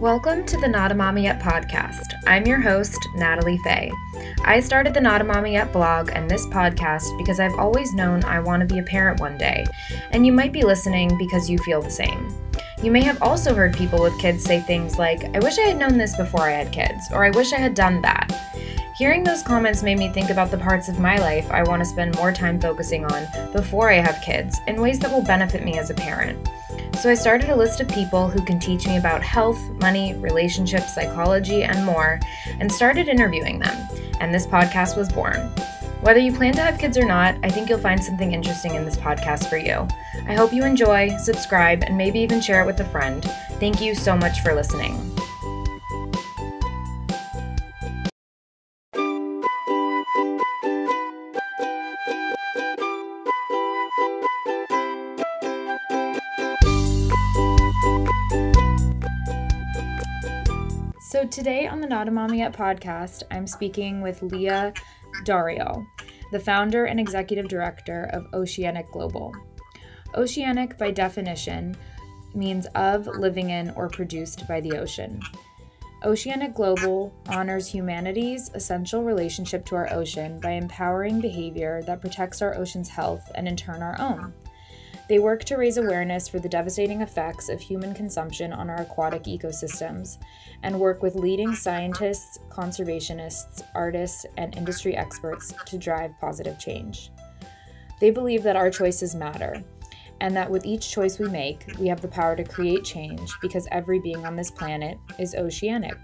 Welcome to the Not a Mama Yet podcast. I'm your host, Natalie Fay. I started the Not a Mama Yet blog and this podcast because I've always known I want to be a parent one day, and you might be listening because you feel the same. You may have also heard people with kids say things like, I wish I had known this before I had kids, or I wish I had done that. Hearing those comments made me think about the parts of my life I want to spend more time focusing on before I have kids in ways that will benefit me as a parent. So I started a list of people who can teach me about health, money, relationships, psychology, and more, and started interviewing them. And this podcast was born. Whether you plan to have kids or not, I think you'll find something interesting in this podcast for you. I hope you enjoy, subscribe, and maybe even share it with a friend. Thank you so much for listening. Today on the Not a Mama Yet podcast, I'm speaking with Lea D'Auriol, the founder and executive director of Oceanic Global. Oceanic, by definition, means of, living in, or produced by the ocean. Oceanic Global honors humanity's essential relationship to our ocean by empowering behavior that protects our ocean's health and, in turn, our own. They work to raise awareness for the devastating effects of human consumption on our aquatic ecosystems and work with leading scientists, conservationists, artists, and industry experts to drive positive change. They believe that our choices matter and that with each choice we make, we have the power to create change because every being on this planet is oceanic.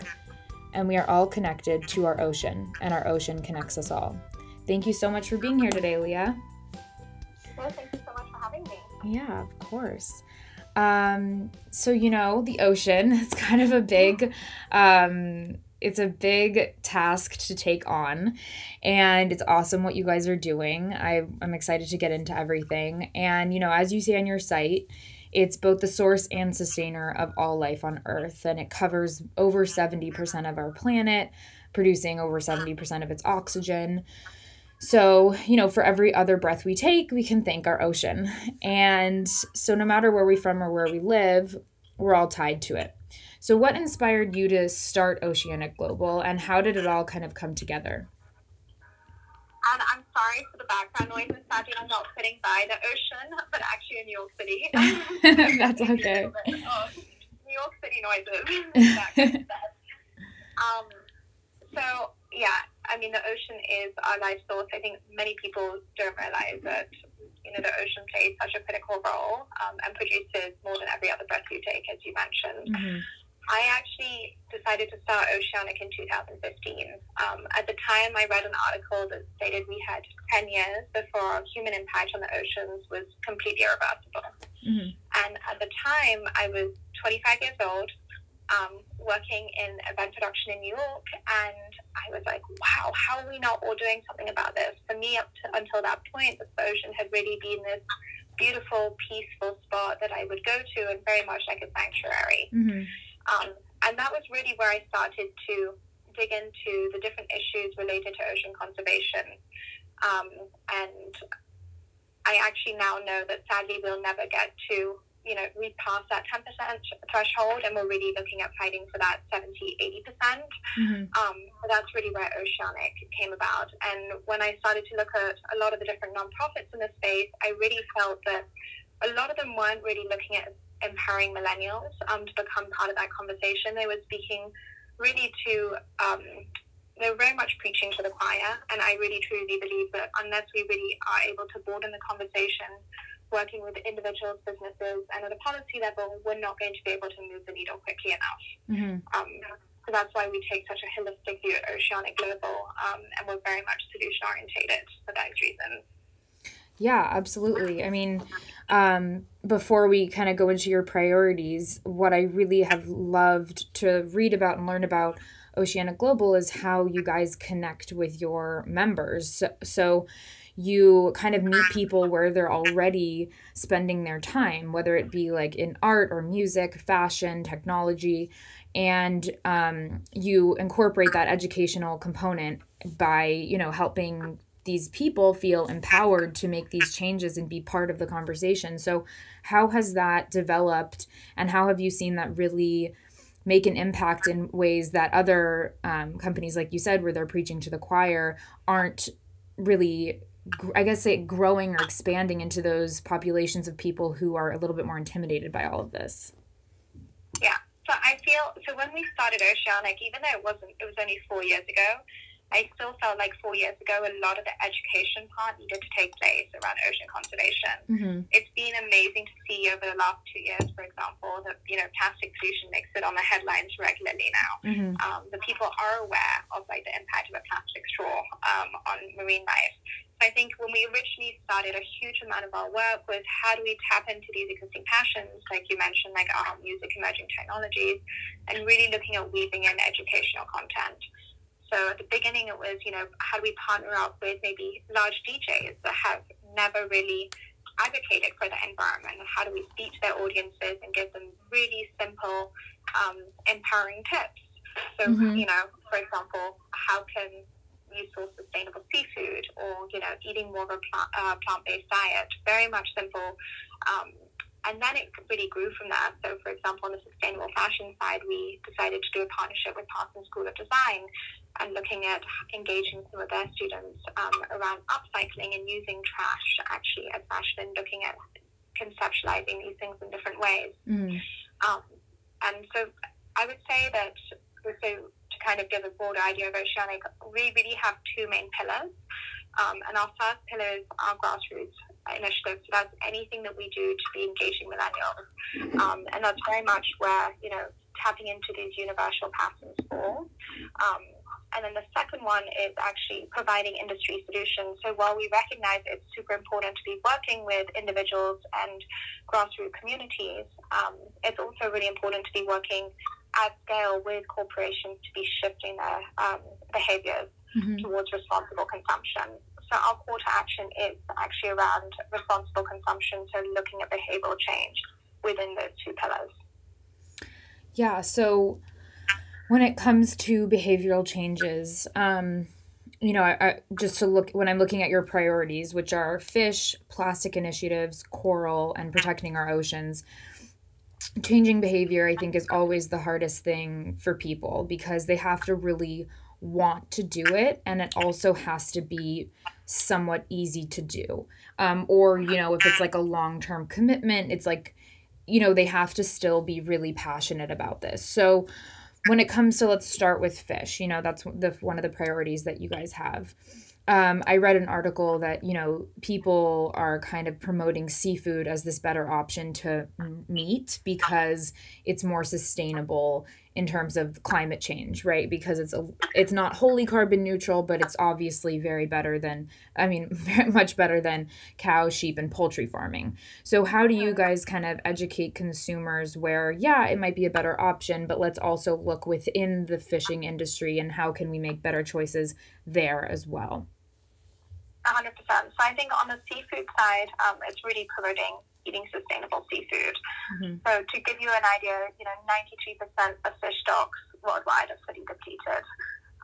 And we are all connected to our ocean, and our ocean connects us all. Thank you so much for being here today, Lea. Well, Yeah, of course. Um, so you know, the ocean, it's kind of a big um it's a big task to take on and it's awesome what you guys are doing. I, I'm excited to get into everything. And you know, as you see on your site, it's both the source and sustainer of all life on Earth, and it covers over 70% of our planet, producing over 70% of its oxygen. So, you know, for every other breath we take, we can thank our ocean. And so, no matter where we're from or where we live, we're all tied to it. So, what inspired you to start Oceanic Global and how did it all kind of come together? And I'm sorry for the background noise. Sadly, I'm not sitting by the ocean, but actually in New York City. That's okay. New York City noises. um, so, yeah, I mean, the ocean is our life source. I think many people don't realize that, you know, the ocean plays such a critical role um, and produces more than every other breath you take, as you mentioned. Mm-hmm. I actually decided to start Oceanic in 2015. Um, at the time, I read an article that stated we had 10 years before human impact on the oceans was completely irreversible. Mm-hmm. And at the time, I was 25 years old, um, working in event production in New York, and I was like, wow, how are we not all doing something about this? For me, up to, until that point, the ocean had really been this beautiful, peaceful spot that I would go to and very much like a sanctuary. Mm-hmm. Um, and that was really where I started to dig into the different issues related to ocean conservation. Um, and I actually now know that sadly we'll never get to, you know, we passed that 10% threshold and we're really looking at fighting for that 70, 80%. Mm-hmm. Um, that's really where Oceanic came about. And when I started to look at a lot of the different nonprofits in the space, I really felt that a lot of them weren't really looking at empowering millennials um, to become part of that conversation. They were speaking really to, um, they were very much preaching to the choir. And I really truly believe that unless we really are able to broaden the conversation, working with individuals, businesses, and at a policy level, we're not going to be able to move the needle quickly enough. Mm-hmm. Um, so that's why we take such a holistic view at Oceanic Global, um, and we're very much solution orientated for those reasons. Yeah, absolutely. I mean, um, before we kind of go into your priorities, what I really have loved to read about and learn about Oceanic Global is how you guys connect with your members. So, so you kind of meet people where they're already spending their time, whether it be like in art or music, fashion, technology, and um, you incorporate that educational component by, you know, helping these people feel empowered to make these changes and be part of the conversation. So, how has that developed, and how have you seen that really make an impact in ways that other um, companies, like you said, where they're preaching to the choir, aren't really I guess say growing or expanding into those populations of people who are a little bit more intimidated by all of this. Yeah. So I feel so when we started Oceanic, even though it wasn't it was only four years ago, I still felt like four years ago, a lot of the education part needed to take place around ocean conservation. Mm-hmm. It's been amazing to see over the last two years, for example, that you know plastic pollution makes it on the headlines regularly now. Mm-hmm. Um, the people are aware of like the impact of a plastic straw um, on marine life. I think when we originally started, a huge amount of our work was how do we tap into these existing passions, like you mentioned, like art, music, emerging technologies, and really looking at weaving in educational content. So at the beginning, it was, you know, how do we partner up with maybe large DJs that have never really advocated for the environment? And how do we speak to their audiences and give them really simple, um, empowering tips? So, mm-hmm. you know, for example, how can source sustainable seafood or, you know, eating more of a plant, uh, plant-based diet? Very much simple. Um, and then it really grew from there. So, for example, on the sustainable fashion side, we decided to do a partnership with Parsons School of Design and looking at engaging some of their students um, around upcycling and using trash actually as fashion and looking at conceptualizing these things in different ways. Mm. Um, and so I would say that so to kind of give a broader idea of Oceanic, we really have two main pillars. Um, and our first pillar is our grassroots initiative. So that's anything that we do to be engaging millennials. Um, and that's very much where, you know, tapping into these universal patterns fall. Um, and then the second one is actually providing industry solutions. So while we recognize it's super important to be working with individuals and grassroots communities, um, it's also really important to be working at scale with corporations to be shifting their um, behaviors mm-hmm. towards responsible consumption. So our call to action is actually around responsible consumption, so looking at behavioral change within those two pillars. Yeah, so when it comes to behavioral changes, um, you know, I, I, just to look when I'm looking at your priorities, which are fish, plastic initiatives, coral, and protecting our oceans. Changing behavior, I think, is always the hardest thing for people because they have to really want to do it, and it also has to be somewhat easy to do. Um, or, you know, if it's like a long term commitment, it's like, you know, they have to still be really passionate about this. So, when it comes to let's start with fish you know that's the one of the priorities that you guys have um, I read an article that you know people are kind of promoting seafood as this better option to meat because it's more sustainable in terms of climate change, right? Because it's a it's not wholly carbon neutral, but it's obviously very better than I mean, very much better than cow, sheep, and poultry farming. So how do you guys kind of educate consumers where yeah, it might be a better option, but let's also look within the fishing industry and how can we make better choices there as well? 100%. So I think on the seafood side, um, it's really promoting eating sustainable seafood. Mm-hmm. So to give you an idea, you know, 93% of fish stocks worldwide are fully depleted,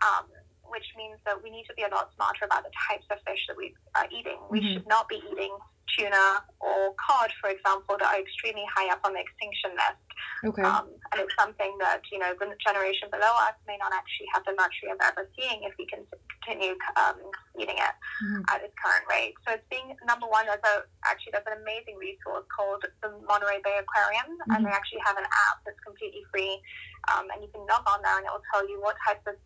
um, which means that we need to be a lot smarter about the types of fish that we are eating. Mm-hmm. We should not be eating tuna or cod, for example, that are extremely high up on the extinction list. Okay. Um, and it's something that, you know, the generation below us may not actually have the luxury of ever seeing if we can continue um, eating it mm-hmm. at its current rate. So it's being, number one, there's a, actually, there's an amazing resource called the Monterey Bay Aquarium, mm-hmm. and they actually have an app that's completely free. Um, and you can log on there and it will tell you what types of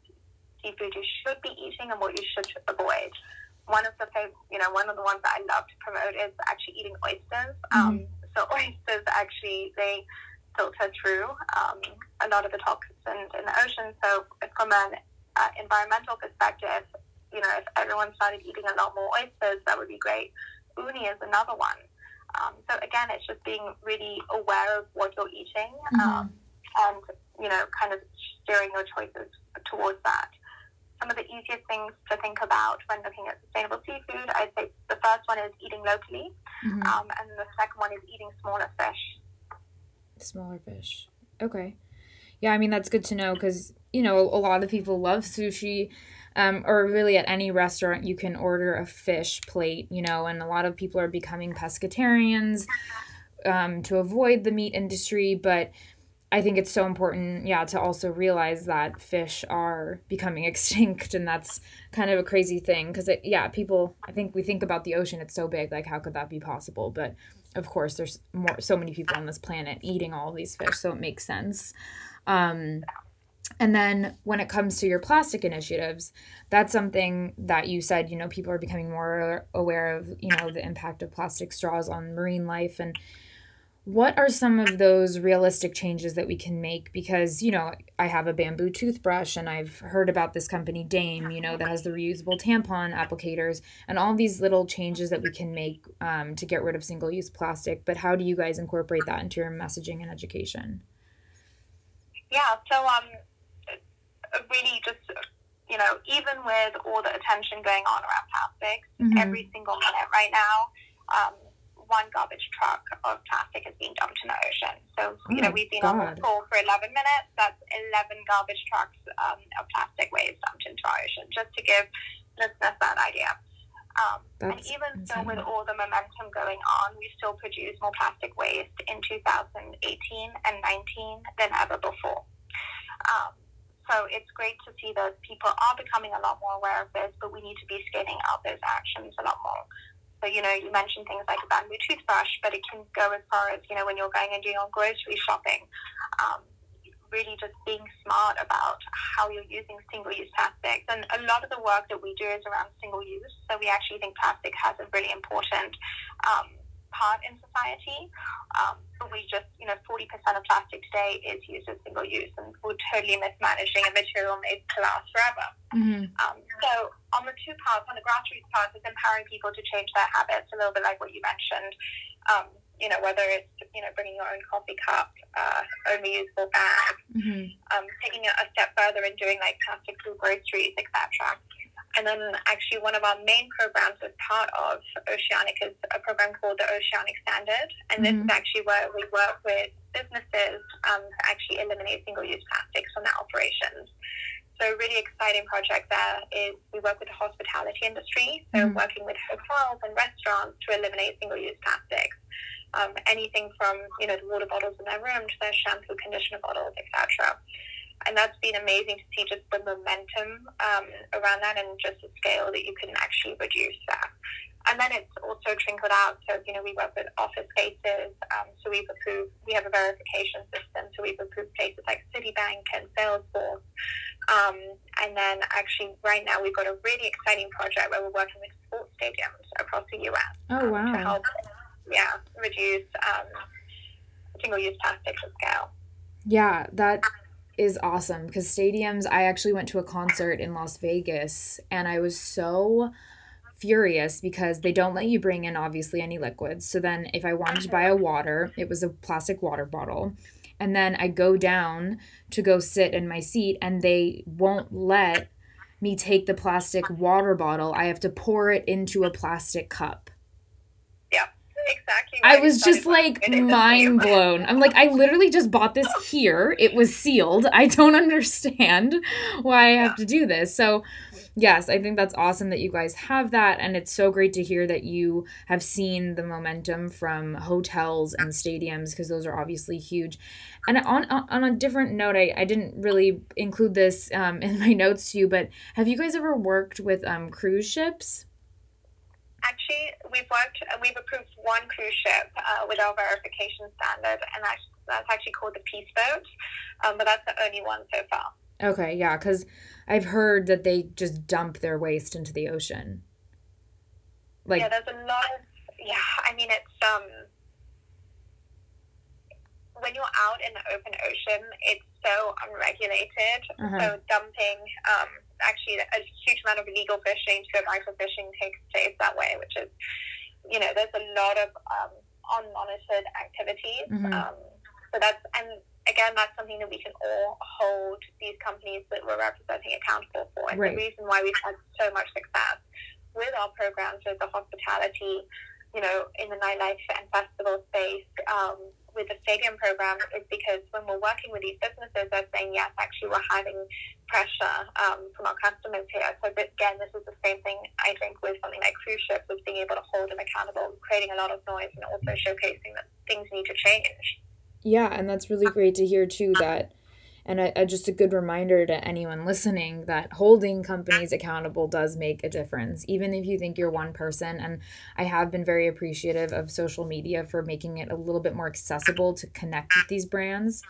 seafood you should be eating and what you should avoid one of the you know one of the ones that I love to promote is actually eating oysters. Mm-hmm. Um, so oysters actually they filter through um, a lot of the toxins in the ocean. So from an uh, environmental perspective, you know, if everyone started eating a lot more oysters, that would be great. Uni is another one. Um, so again, it's just being really aware of what you're eating mm-hmm. um, and you know, kind of steering your choices towards that some of the easiest things to think about when looking at sustainable seafood, I'd say the first one is eating locally, mm-hmm. um, and the second one is eating smaller fish. Smaller fish. Okay. Yeah, I mean, that's good to know because, you know, a lot of people love sushi. Um, or really at any restaurant, you can order a fish plate, you know, and a lot of people are becoming pescatarians um, to avoid the meat industry. But I think it's so important, yeah, to also realize that fish are becoming extinct, and that's kind of a crazy thing because, yeah, people. I think we think about the ocean; it's so big. Like, how could that be possible? But of course, there's more, so many people on this planet eating all these fish, so it makes sense. Um, and then when it comes to your plastic initiatives, that's something that you said, you know, people are becoming more aware of, you know, the impact of plastic straws on marine life and what are some of those realistic changes that we can make? Because you know i have a bamboo toothbrush and i've heard about this company dame you know that has the reusable tampon applicators and all these little changes that we can make um, to get rid of single use plastic. But how do you guys incorporate that into your messaging and education? Yeah so um really just you know even with all the attention going on around plastics mm-hmm. every single minute right now um, one garbage truck of plastic is being dumped in the ocean. So, you oh know, we've been God. on the call for 11 minutes. That's 11 garbage trucks um, of plastic waste dumped into our ocean, just to give listeners that idea. Um, and even so, with all the momentum going on, we still produce more plastic waste in 2018 and 19 than ever before. Um, so it's great to see that people are becoming a lot more aware of this, but we need to be scaling out those actions a lot more. So, you know, you mentioned things like a bamboo toothbrush, but it can go as far as, you know, when you're going and doing your grocery shopping, um, really just being smart about how you're using single-use plastics. And a lot of the work that we do is around single-use. So we actually think plastic has a really important um, part in society. Um, we just, you know, 40% of plastic today is used as single use, and we're totally mismanaging a material made to last forever. Mm-hmm. Um, so, on the two parts, on the grassroots part, is empowering people to change their habits, a little bit like what you mentioned. Um, you know, whether it's you know bringing your own coffee cup, uh, own reusable bag, mm-hmm. um, taking it a step further and doing like plastic-free groceries, etc. And then actually one of our main programs as part of Oceanic is a program called the Oceanic Standard. And mm-hmm. this is mm-hmm. actually where we work with businesses um, to actually eliminate single-use plastics from their operations. So a really exciting project there is we work with the hospitality industry, so mm-hmm. working with hotels and restaurants to eliminate single-use plastics. Um, anything from you know the water bottles in their room to their shampoo, conditioner bottles, etc and that's been amazing to see just the momentum um, around that and just the scale that you can actually reduce that. And then it's also trickled out. So, you know, we work with office spaces. Um, so we've approved, we have a verification system. So we've approved places like Citibank and Salesforce. Um, and then actually right now we've got a really exciting project where we're working with sports stadiums across the US. Oh, wow. To help, yeah, reduce um, single-use plastics at scale. Yeah, that is awesome because stadiums i actually went to a concert in las vegas and i was so furious because they don't let you bring in obviously any liquids. So then if i wanted to buy a water it was a plastic water bottle. And then i go down to go sit in my seat and they won't let me take the plastic water bottle. I have to pour it into a plastic cup exactly. I was just like mind blown. I'm like, I literally just bought this here. It was sealed. I don't understand why I have to do this. So, yes, I think that's awesome that you guys have that. And it's so great to hear that you have seen the momentum from hotels and stadiums because those are obviously huge. And on, on a different note, I, I didn't really include this um, in my notes to you, but have you guys ever worked with um, cruise ships? Actually, we've worked, uh, we've approved one cruise ship uh, with our verification standard, and that's, that's actually called the Peace Boat, um, but that's the only one so far. Okay, yeah, because I've heard that they just dump their waste into the ocean. Like, yeah, there's a lot of, yeah, I mean, it's, um, when you're out in the open ocean, it's so unregulated. Uh-huh. So dumping, um, actually a huge amount of illegal fishing to microfishing takes place that way, which is, you know, there's a lot of um, unmonitored activities. Mm-hmm. Um, so that's, and again, that's something that we can all hold these companies that we're representing accountable for. And right. the reason why we've had so much success with our programs with the hospitality, you know, in the nightlife and festival space, um, with the stadium program is because when we're working with these businesses, they're saying, yes, actually, we're having pressure um, from our customers here. So, again, this is the same thing I think with something like cruise ships, is being able to hold them accountable, creating a lot of noise, and also showcasing that things need to change. Yeah, and that's really great to hear too that and a, a, just a good reminder to anyone listening that holding companies accountable does make a difference even if you think you're one person. And i have been very appreciative of social media for making it a little bit more accessible to connect with these brands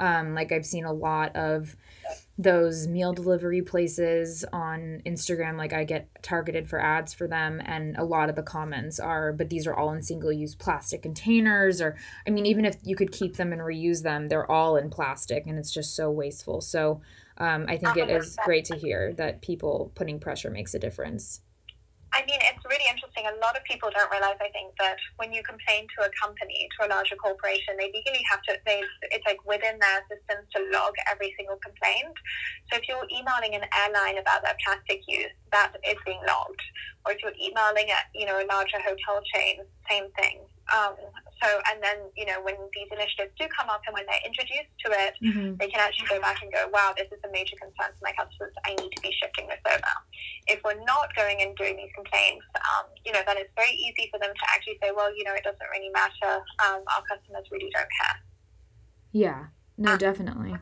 um, like i've seen a lot of those meal delivery places on Instagram, like I get targeted for ads for them, and a lot of the comments are, but these are all in single use plastic containers, or I mean, even if you could keep them and reuse them, they're all in plastic, and it's just so wasteful. So um, I think it is great to hear that people putting pressure makes a difference. I mean, it's really interesting. A lot of people don't realize, I think, that when you complain to a company, to a larger corporation, they legally have to, they, it's like within their systems to log every single complaint. So if you're emailing an airline about their plastic use, that is being logged. Or if you're emailing at, you know, a larger hotel chain, same thing. Um, so, and then, you know, when these initiatives do come up and when they're introduced to it, mm-hmm. they can actually go back and go, wow, this is a major concern for my customers. I need to be shifting this over. If we're not going and doing these complaints, um, you know, then it's very easy for them to actually say, well, you know, it doesn't really matter. Um, our customers really don't care. Yeah, no, definitely.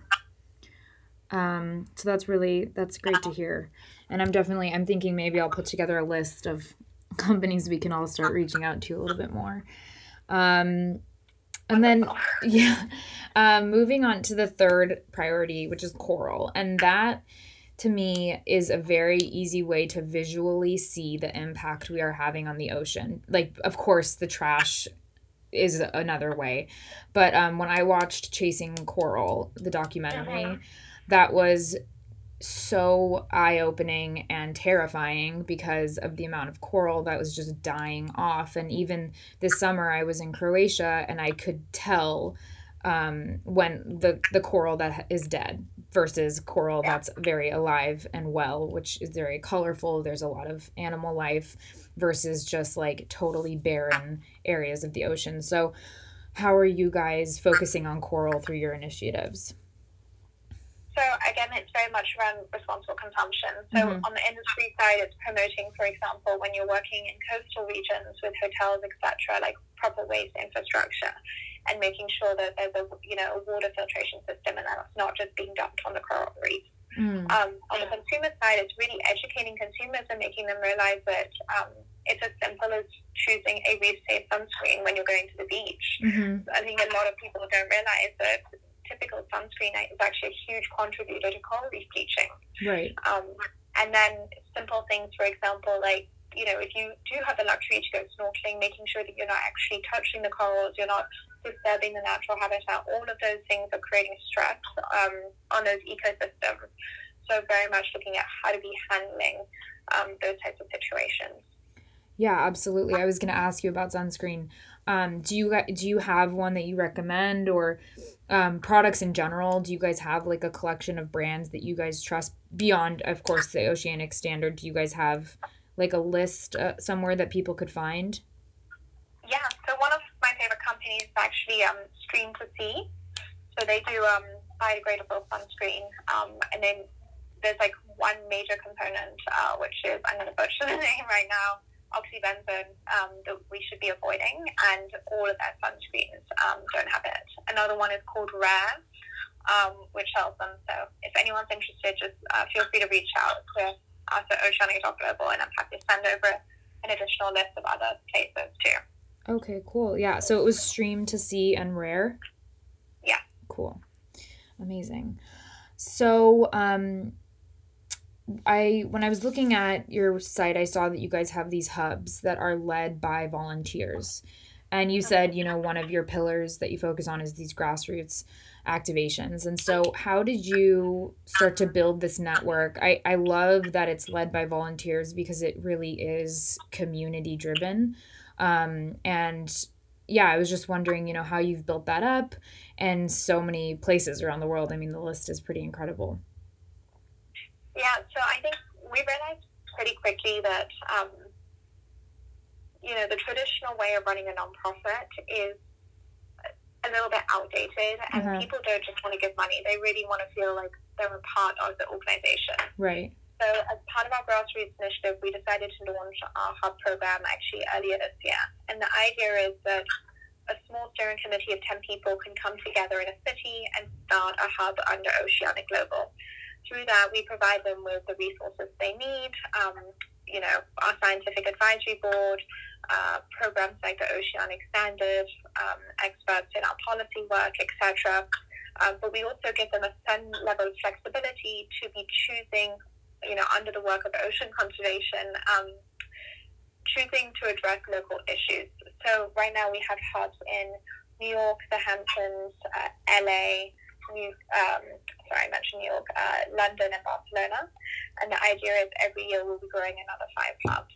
Um, so that's really, that's great to hear. And I'm definitely, I'm thinking maybe I'll put together a list of companies we can all start reaching out to a little bit more. Um, and then, yeah, um, moving on to the third priority, which is coral. And that to me is a very easy way to visually see the impact we are having on the ocean. Like, of course, the trash is another way. But um, when I watched Chasing Coral, the documentary, uh-huh. that was so eye opening and terrifying because of the amount of coral that was just dying off. And even this summer, I was in Croatia and I could tell um, when the, the coral that is dead versus coral that's very alive and well, which is very colorful. There's a lot of animal life versus just like totally barren areas of the ocean. So, how are you guys focusing on coral through your initiatives? So again, it's very much around responsible consumption. So mm-hmm. on the industry side, it's promoting, for example, when you're working in coastal regions with hotels, etc., like proper waste infrastructure, and making sure that there's a you know a water filtration system and that's not just being dumped on the coral reef. Mm. Um, on the consumer side, it's really educating consumers and making them realize that um, it's as simple as choosing a reef safe sunscreen when you're going to the beach. Mm-hmm. I think a lot of people don't realize that sunscreen is actually a huge contributor to coral reef bleaching. Right. Um, and then simple things, for example, like you know, if you do have the luxury to go snorkeling, making sure that you're not actually touching the corals, you're not disturbing the natural habitat. All of those things are creating stress um, on those ecosystems. So very much looking at how to be handling um, those types of situations. Yeah, absolutely. I was going to ask you about sunscreen. Um, do you do you have one that you recommend or um, products in general? Do you guys have like a collection of brands that you guys trust beyond, of course, the Oceanic standard? Do you guys have like a list uh, somewhere that people could find? Yeah. So one of my favorite companies is actually um, Stream to Sea. So they do um, biodegradable sunscreen, um, and then there's like one major component, uh, which is I'm going to butcher the name right now oxybenzone um, that we should be avoiding, and all of their sunscreens um, don't have it. Another one is called Rare, um, which sells them. So if anyone's interested, just uh, feel free to reach out to us at Oceanic Global, and I'm happy to send over an additional list of other places too. Okay, cool. Yeah, so it was Stream to Sea and Rare. Yeah. Cool. Amazing. So, um, I when I was looking at your site, I saw that you guys have these hubs that are led by volunteers. And you said, you know, one of your pillars that you focus on is these grassroots activations. And so how did you start to build this network? I, I love that it's led by volunteers because it really is community driven. Um, and yeah, I was just wondering, you know, how you've built that up and so many places around the world. I mean, the list is pretty incredible. Yeah, so I think we realized pretty quickly that, um, you know, the traditional way of running a nonprofit is a little bit outdated, and uh-huh. people don't just want to give money; they really want to feel like they're a part of the organization. Right. So, as part of our grassroots initiative, we decided to launch our hub program actually earlier this year, and the idea is that a small steering committee of 10 people can come together in a city and start a hub under Oceanic Global. Through that, we provide them with the resources they need, um, you know, our scientific advisory board, uh, programs like the Oceanic Standard, um, experts in our policy work, etc. Um, but we also give them a certain level of flexibility to be choosing, you know, under the work of ocean conservation, um, choosing to address local issues. So right now we have hubs in New York, the Hamptons, uh, LA, New, um, sorry, I mentioned New York, uh, London, and Barcelona. And the idea is every year we'll be growing another five hubs.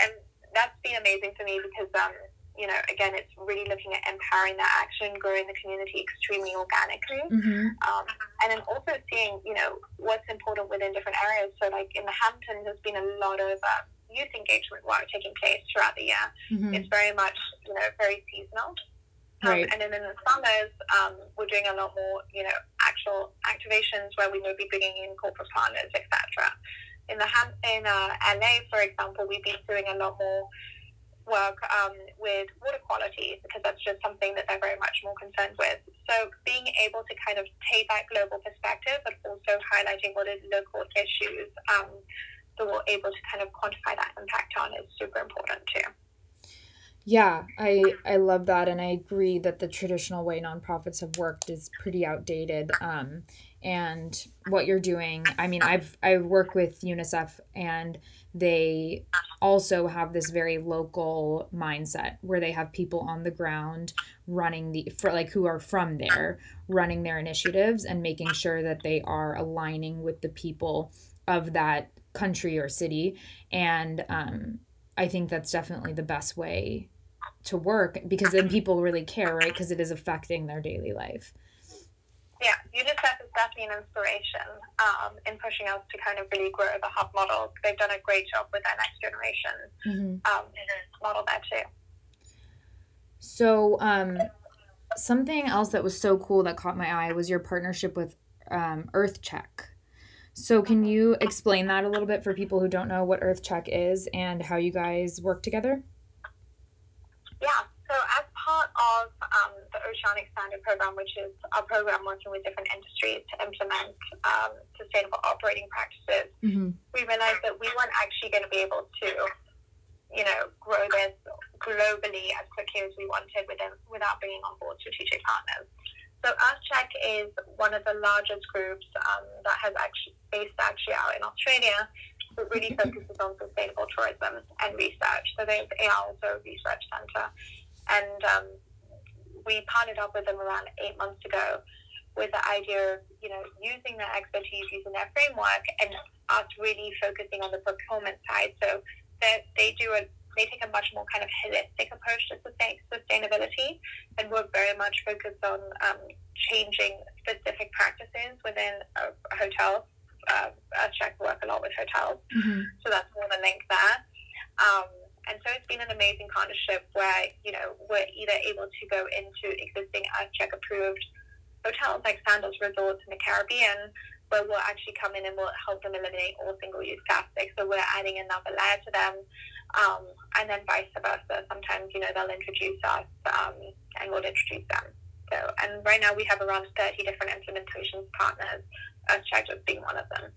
And that's been amazing for me because, um, you know, again, it's really looking at empowering that action, growing the community extremely organically. Mm-hmm. Um, and then also seeing, you know, what's important within different areas. So, like in the Hamptons, there's been a lot of um, youth engagement work taking place throughout the year. Mm-hmm. It's very much, you know, very seasonal. Um, right. And then in the summers, um, we're doing a lot more, you know, actual activations where we may be bringing in corporate partners, etc. In the ham- in uh, LA, for example, we've been doing a lot more work um, with water quality because that's just something that they're very much more concerned with. So being able to kind of take that global perspective, but also highlighting what is local issues um, that we're able to kind of quantify that impact on is super important too. Yeah, I I love that, and I agree that the traditional way nonprofits have worked is pretty outdated. Um, and what you're doing, I mean, I've I work with UNICEF, and they also have this very local mindset where they have people on the ground running the for like who are from there running their initiatives and making sure that they are aligning with the people of that country or city and um, i think that's definitely the best way to work because then people really care, right? Because it is affecting their daily life. Yeah, you just UNICEF is definitely an inspiration um, in pushing us to kind of really grow the hub model. They've done a great job with their next generation mm-hmm. um, model there too. So, um, something else that was so cool that caught my eye was your partnership with um, EarthCheck. So, can you explain that a little bit for people who don't know what EarthCheck is and how you guys work together? Yeah, so as part of um, the Oceanic Standard Program, which is a program working with different industries to implement um, sustainable operating practices, mm-hmm. we realized that we weren't actually going to be able to, you know, grow this globally as quickly as we wanted within, without bringing on board strategic partners. So EarthCheck is one of the largest groups um, that has actually based actually out in Australia that really focuses on sustainable tourism and research. So they, they are also a research centre. And um, we partnered up with them around eight months ago with the idea of, you know, using their expertise, using their framework, and us really focusing on the procurement side. So they, they do a they take a much more kind of holistic approach to sustain, sustainability, and we're very much focused on um, changing specific practices within a, a hotel uh, check work a lot with hotels. Mm-hmm. So that's more the link there. Um, and so it's been an amazing partnership where, you know, we're either able to go into existing check approved hotels like Sandals Resorts in the Caribbean, where we'll actually come in and we'll help them eliminate all single use plastic. So we're adding another layer to them. Um, and then vice versa. Sometimes, you know, they'll introduce us um, and we'll introduce them. So, and right now we have around 30 different implementation partners EarthCheck just being one of them.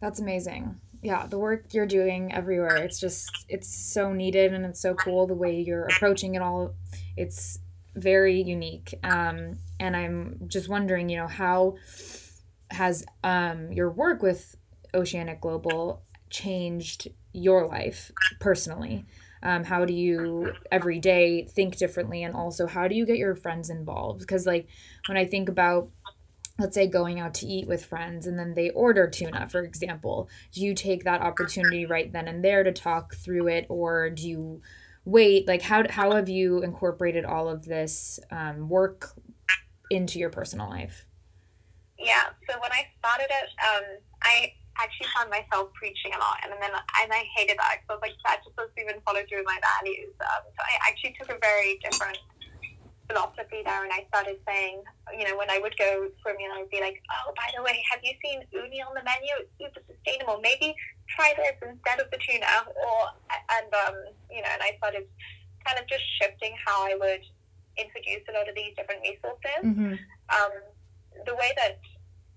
That's amazing. Yeah, the work you're doing everywhere, it's just it's so needed and it's so cool the way you're approaching it all. It's very unique. Um, and I'm just wondering, you know, how has um, your work with Oceanic Global changed your life personally? Um, how do you every day think differently? And also how do you get your friends involved? Because like when i think about let's say going out to eat with friends and then they order tuna for example do you take that opportunity right then and there to talk through it? Or do you wait? Like how, how have you incorporated all of this um, work into your personal life? Yeah. So when i started it um, i actually found myself preaching a lot and then and i hated that because i was like that just doesn't even follow through with my values um, so i actually took a very different philosophy there and I started saying, you know, when I would go swimming, I would be like, oh, by the way, have you seen uni on the menu? It's super sustainable. Maybe try this instead of the tuna. Or, and, um, you know, and I started kind of just shifting how I would introduce a lot of these different resources. Mm-hmm. Um, the way that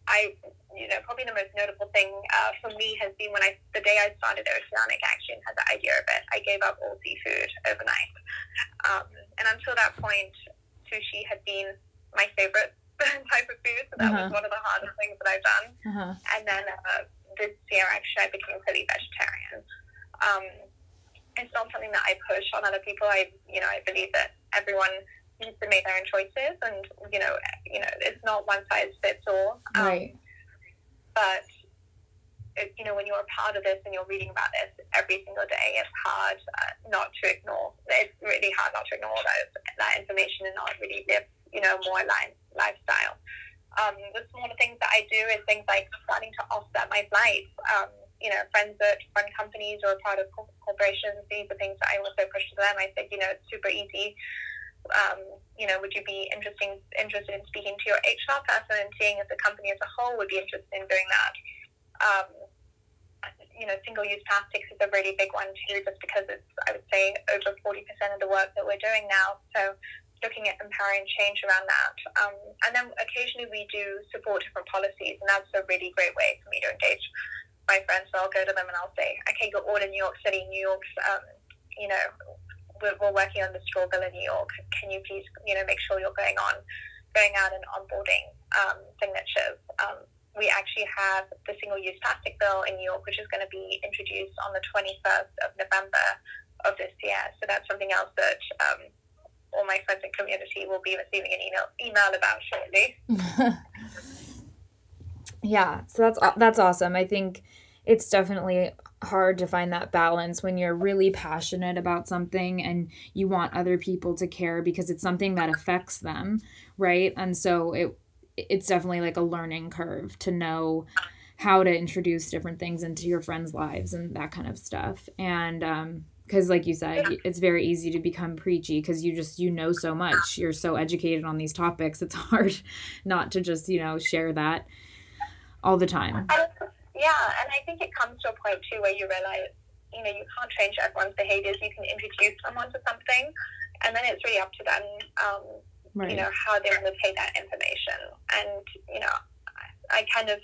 I, you know, probably the most notable thing uh, for me has been when I, the day I started Oceanic, Action, had the idea of it. I gave up all seafood overnight, um, and until that point, sushi had been my favorite type of food. So that Uh-huh. was one of the hardest things that I've done. Uh-huh. And then uh, this year, actually, I became fully vegetarian. Um, it's not something that I push on other people. I, you know, I believe that everyone needs to make their own choices, and you know, you know, it's not one size fits all. Um, Right. But it, you know, when you're a part of this and you're reading about this every single day, it's hard uh, not to ignore. It's really hard not to ignore that that information and not really live, you know, more aligned lifestyle. Um, the smaller things that I do is things like starting to offset my flights. Um, you know, friends that run companies or part of corporations, these are things that I also push to them. I said, you know, it's super easy. Um, you know, would you be interesting, interested in speaking to your HR person and seeing if the company as a whole would be interested in doing that? Um, you know, single-use plastics is a really big one too, just because it's, I would say, over 40% of the work that we're doing now. So looking at empowering change around that. Um, and then occasionally we do support different policies, and that's a really great way for me to engage my friends. So I'll go to them and I'll say, okay, you're all in New York City. New York's, um, you know, we're, we're working on the straw bill in New York. Can you please, you know, make sure you're going on, going out and onboarding um, signatures? Um, we actually have the single-use plastic bill in New York, which is going to be introduced on the 21st of November of this year. So that's something else that um, all my friends and community will be receiving an email email about shortly. yeah so that's that's awesome i think it's definitely hard to find that balance when you're really passionate about something and you want other people to care because it's something that affects them right? And so it it's definitely like a learning curve to know how to introduce different things into your friends lives and that kind of stuff. And um because like you said it's very easy to become preachy because you just you know so much. You're so educated on these topics it's hard not to just you know share that all the time yeah, and I think it comes to a point too where you realize, you know, you can't change everyone's behaviors. You can introduce someone to something, and then it's really up to them, um, right you know, how they want to take that information. And you know, I, I kind of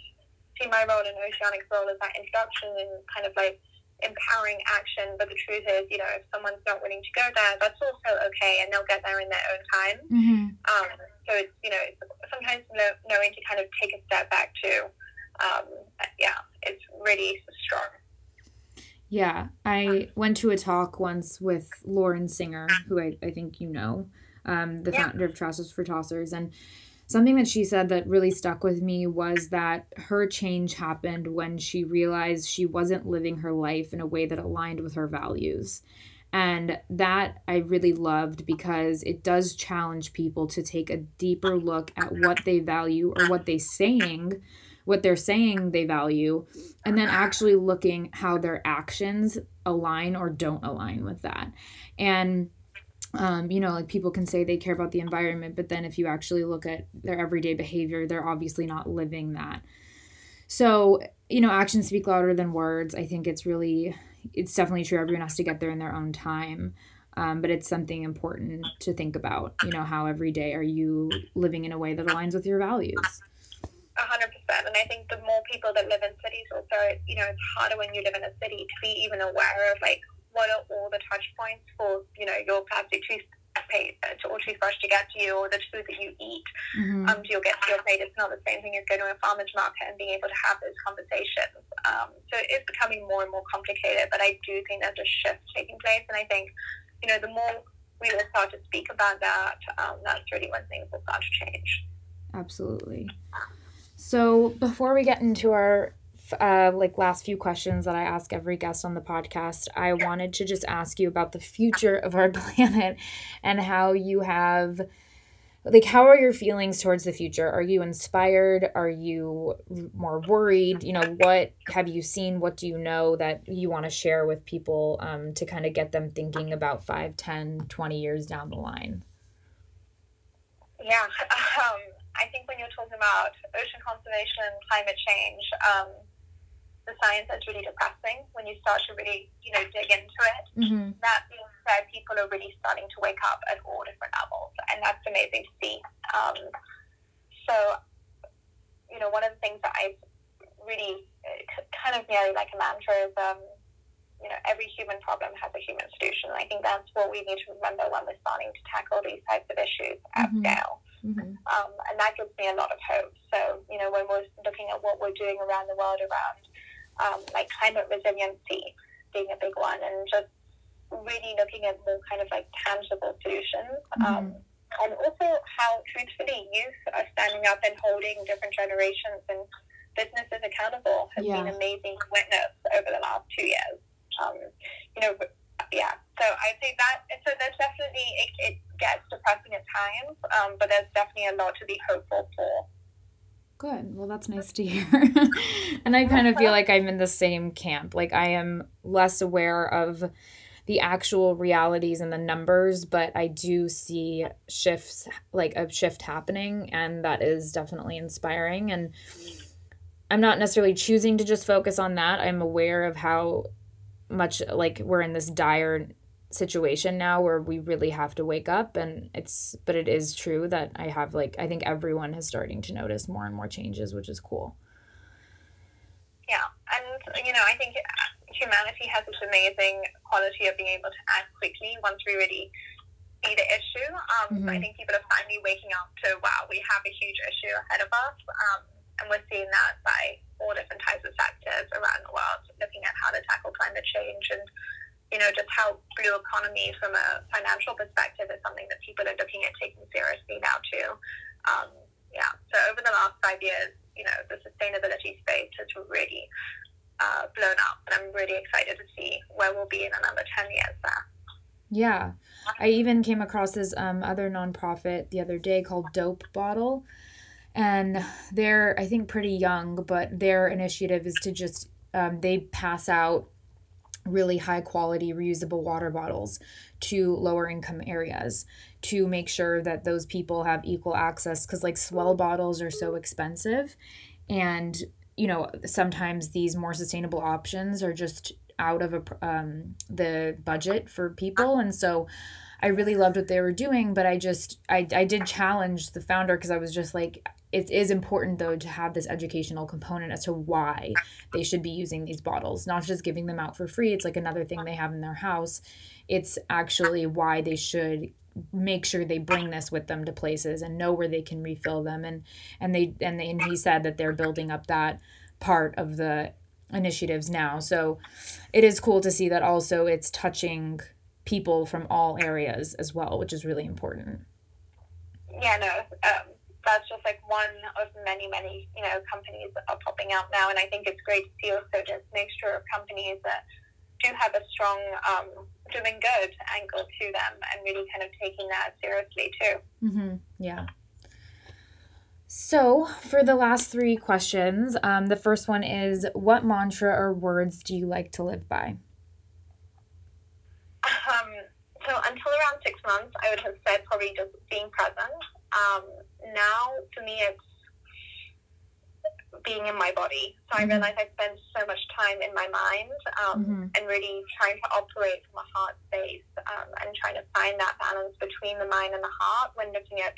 see my role in Oceanic's role as that introduction and kind of like empowering action. But the truth is, you know, if someone's not willing to go there, that's also okay, and they'll get there in their own time. mm-hmm. Um, so it's you know it's sometimes knowing to kind of take a step back too. Um, yeah, it's really strong. Yeah, I went to a talk once with Lauren Singer, who I, I think you know, um, the Yeah. founder of Trash is for Tossers. And something that she said that really stuck with me was that her change happened when she realized she wasn't living her life in a way that aligned with her values. And that I really loved because it does challenge people to take a deeper look at what they value or what they're saying, what they're saying they value, and then actually looking how their actions align or don't align with that. And um, you know, like people can say they care about the environment, but then if you actually look at their everyday behavior, they're obviously not living that. So, you know, actions speak louder than words. I think it's really, it's definitely true. Everyone has to get there in their own time. Um, but it's something important to think about. You know, how every day are you living in a way that aligns with your values? A hundred percent. And I think the more people that live in cities also, you know, it's harder when you live in a city to be even aware of like what are all the touch points for, you know, your plastic toothpaste or toothbrush to get to you or the food that you eat Mhm. um, to your get to your plate. It's not the same thing as going to a farmer's market and being able to have those conversations. Um, so it is becoming more and more complicated, but I do think there's a shift taking place. And I think, you know, the more we will start to speak about that, um, that's really when things will start to change. Absolutely. So before we get into our uh, like last few questions that I ask every guest on the podcast, I wanted to just ask you about the future of our planet and how you have like how are your feelings towards the future? Are you inspired? Are you more worried? You know what have you seen? What do you know that you want to share with people um, to kind of get them thinking about 5 10 20 years down the line? Yeah, um, I think when you're talking about ocean conservation and climate change, um, the science is really depressing when you start to really, you know, dig into it. mm-hmm. That being said, people are really starting to wake up at all different levels, and that's amazing to see. Um, so, you know, one of the things that I really uh, kind of nearly like a mantra is, um, you know, every human problem has a human solution. And I think that's what we need to remember when we're starting to tackle these types of issues at mm-hmm. scale. Mm-hmm. Um, and that gives me a lot of hope. So, you know, when we're looking at what we're doing around the world around um, like climate resiliency being a big one, and just really looking at more kind of like tangible solutions. Mm-hmm. Um, and also how truthfully youth are standing up and holding different generations and businesses accountable has yeah. been amazing witness over the last two years. Um, you know, yeah. So I think that so there's definitely it, it gets depressing at times, um, but there's definitely a lot to be hopeful for. Good. Well, that's nice to hear. and I kind of feel like I'm in the same camp. Like I am less aware of the actual realities and the numbers, but I do see shifts, like a shift happening, and that is definitely inspiring. And I'm not necessarily choosing to just focus on that. I'm aware of how much like we're in this dire situation now where we really have to wake up and it's but it is true that I have like I think everyone is starting to notice more and more changes which is cool. Yeah, and you know, I think humanity has this amazing quality of being able to act quickly once we really see the issue. Um, mm-hmm. I think people are finally waking up to wow, we have a huge issue ahead of us. Um, and we're seeing that by all different types of sectors around the world, looking at how to tackle climate change and, you know, just how blue economy from a financial perspective is something that people are looking at taking seriously now too. Um, yeah, so over the last five years, you know, the sustainability space has really uh, blown up, and I'm really excited to see where we'll be in another 10 years there. Yeah. I even came across this um, other nonprofit the other day called Dope Bottle and they're I think pretty young, but their initiative is to just um, they pass out really high quality reusable water bottles to lower income areas to make sure that those people have equal access because like S'well bottles are so expensive. And you know sometimes these more sustainable options are just out of a, um, the budget for people. And so i really loved what they were doing but i just i, I did challenge the founder because i was just like it is important though to have this educational component as to why they should be using these bottles not just giving them out for free. It's like another thing they have in their house. It's actually why they should make sure they bring this with them to places and know where they can refill them. And and they and, they, and he said that they're building up that part of the initiatives now. So it is cool to see that also it's touching people from all areas as well which is really important. Yeah no um that's just like one of many, many, you know, companies that are popping out now. And I think it's great to see also just mixture of companies that do have a strong um, doing good angle to them and really kind of taking that seriously too. Mm-hmm. Yeah. So, for the last three questions, um, the first one is What mantra or words do you like to live by? Um, so, until around six months, I would have said probably just being present. Um, now for me it's being in my body. So mm-hmm. I realize I spend so much time in my mind um, mm-hmm. and really trying to operate from a heart space um, and trying to find that balance between the mind and the heart when looking at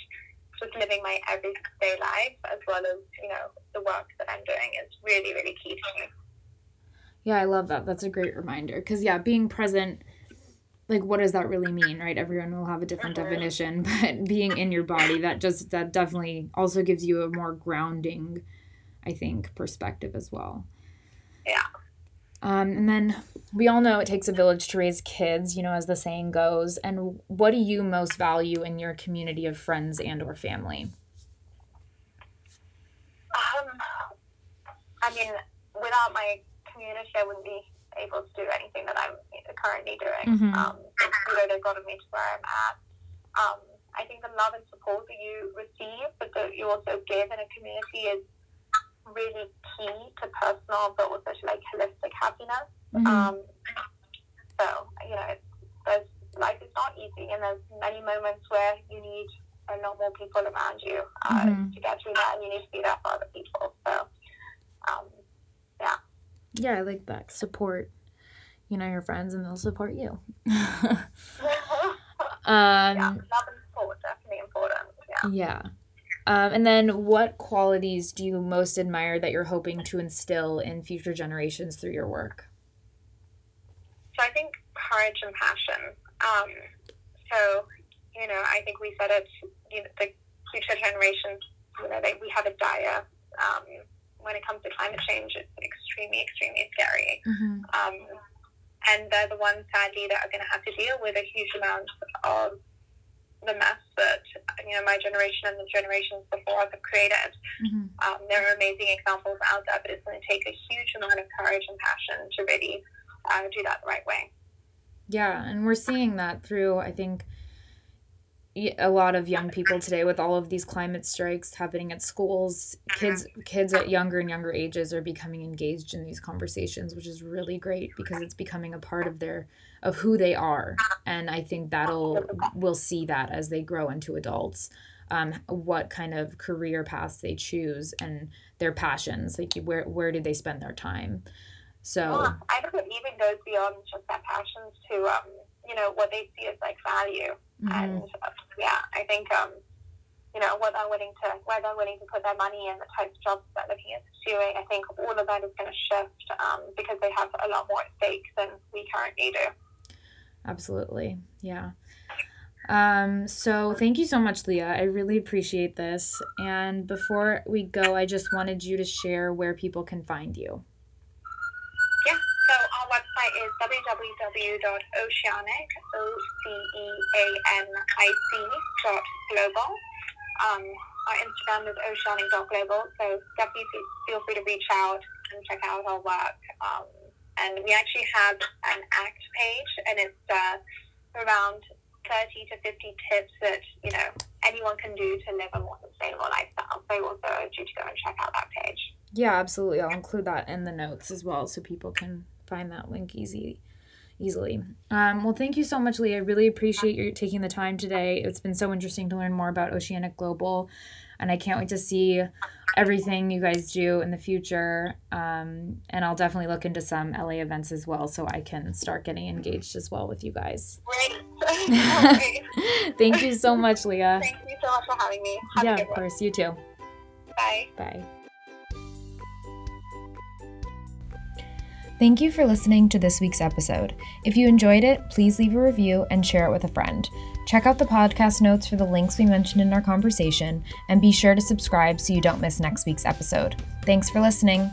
just living my everyday life as well as, you know, the work that I'm doing is really, really key to me. Yeah, I love that. That's a great reminder. Because, yeah, being present – like what does that really mean right? Everyone will have a different definition but being in your body that just that definitely also gives you a more grounding i think perspective as well. Yeah. Um, and then we all know it takes a village to raise kids you know as the saying goes. And what do you most value in your community of friends and or family? Um, i mean without my community i wouldn't be able to do anything that I'm currently doing. Mm-hmm. Um, know, they've gotten me to where I'm at. Um, I think the love and support that you receive, but that you also give in a community is really key to personal, but also to like holistic happiness. Mm-hmm. Um, so, you know, it's, there's, life is not easy, and there's many moments where you need a lot more people around you uh, mm-hmm. to get through that, and you need to be there for other people. So, um, yeah. Yeah, I like that. Support, you know, your friends and they'll support you. Um, yeah, love and support definitely important. Yeah. Yeah. Um, and then, what qualities do you most admire that you're hoping to instill in future generations through your work? So, I think courage and passion. Um, so, you know, I think we said it, you know, the future generations, you know, they, we have a dire, um, when it comes to climate change, it's extremely, extremely scary. Mm-hmm. Um, and they're the ones, sadly, that are going to have to deal with a huge amount of the mess that you know my generation and the generations before us have created. Mm-hmm. Um, there are amazing examples out there, but it's going to take a huge amount of courage and passion to really uh, do that the right way. Yeah, and we're seeing that through I think a lot of young people today with all of these climate strikes happening at schools kids kids at younger and younger ages are becoming engaged in these conversations which is really great because it's becoming a part of their of who they are. And i think that'll we'll see that as they grow into adults um, what kind of career paths they choose and their passions like where where do they spend their time? So yeah, i think it even goes beyond just their passions to um, you know what they see as like value mm-hmm. and uh, yeah i think um, you know what they're willing to where they're willing to put their money and the types of jobs that they're looking at pursuing i think all of that is going to shift um, because they have a lot more at stake than we currently do absolutely yeah um, so thank you so much, Lea. I really appreciate this. And before we go, I just wanted you to share where people can find you. Our website is www.oceanic, O-C-E-A-N-I-C global. Um, our Instagram is oceanic.global, so definitely feel free to reach out and check out our work. Um, and we actually have an ACT page, and it's uh, around 30 to 50 tips that, you know, anyone can do to live a more sustainable lifestyle. So I also urge you to go and check out that page. Yeah, absolutely. I'll include that in the notes as well so people can find that link easy easily. Um, well, thank you so much, Lee. I really appreciate you taking the time today. It's been so interesting to learn more about Oceanic Global, and I can't wait to see everything you guys do in the future. Um, and I'll definitely look into some LA events as well so I can start getting engaged as well with you guys. Thank you so much, Lea. Thank you so much for having me. Have yeah, of course. You too. Bye. Bye. Thank you for listening to this week's episode. If you enjoyed it, please leave a review and share it with a friend. Check out the podcast notes for the links we mentioned in our conversation, and be sure to subscribe so you don't miss next week's episode. Thanks for listening.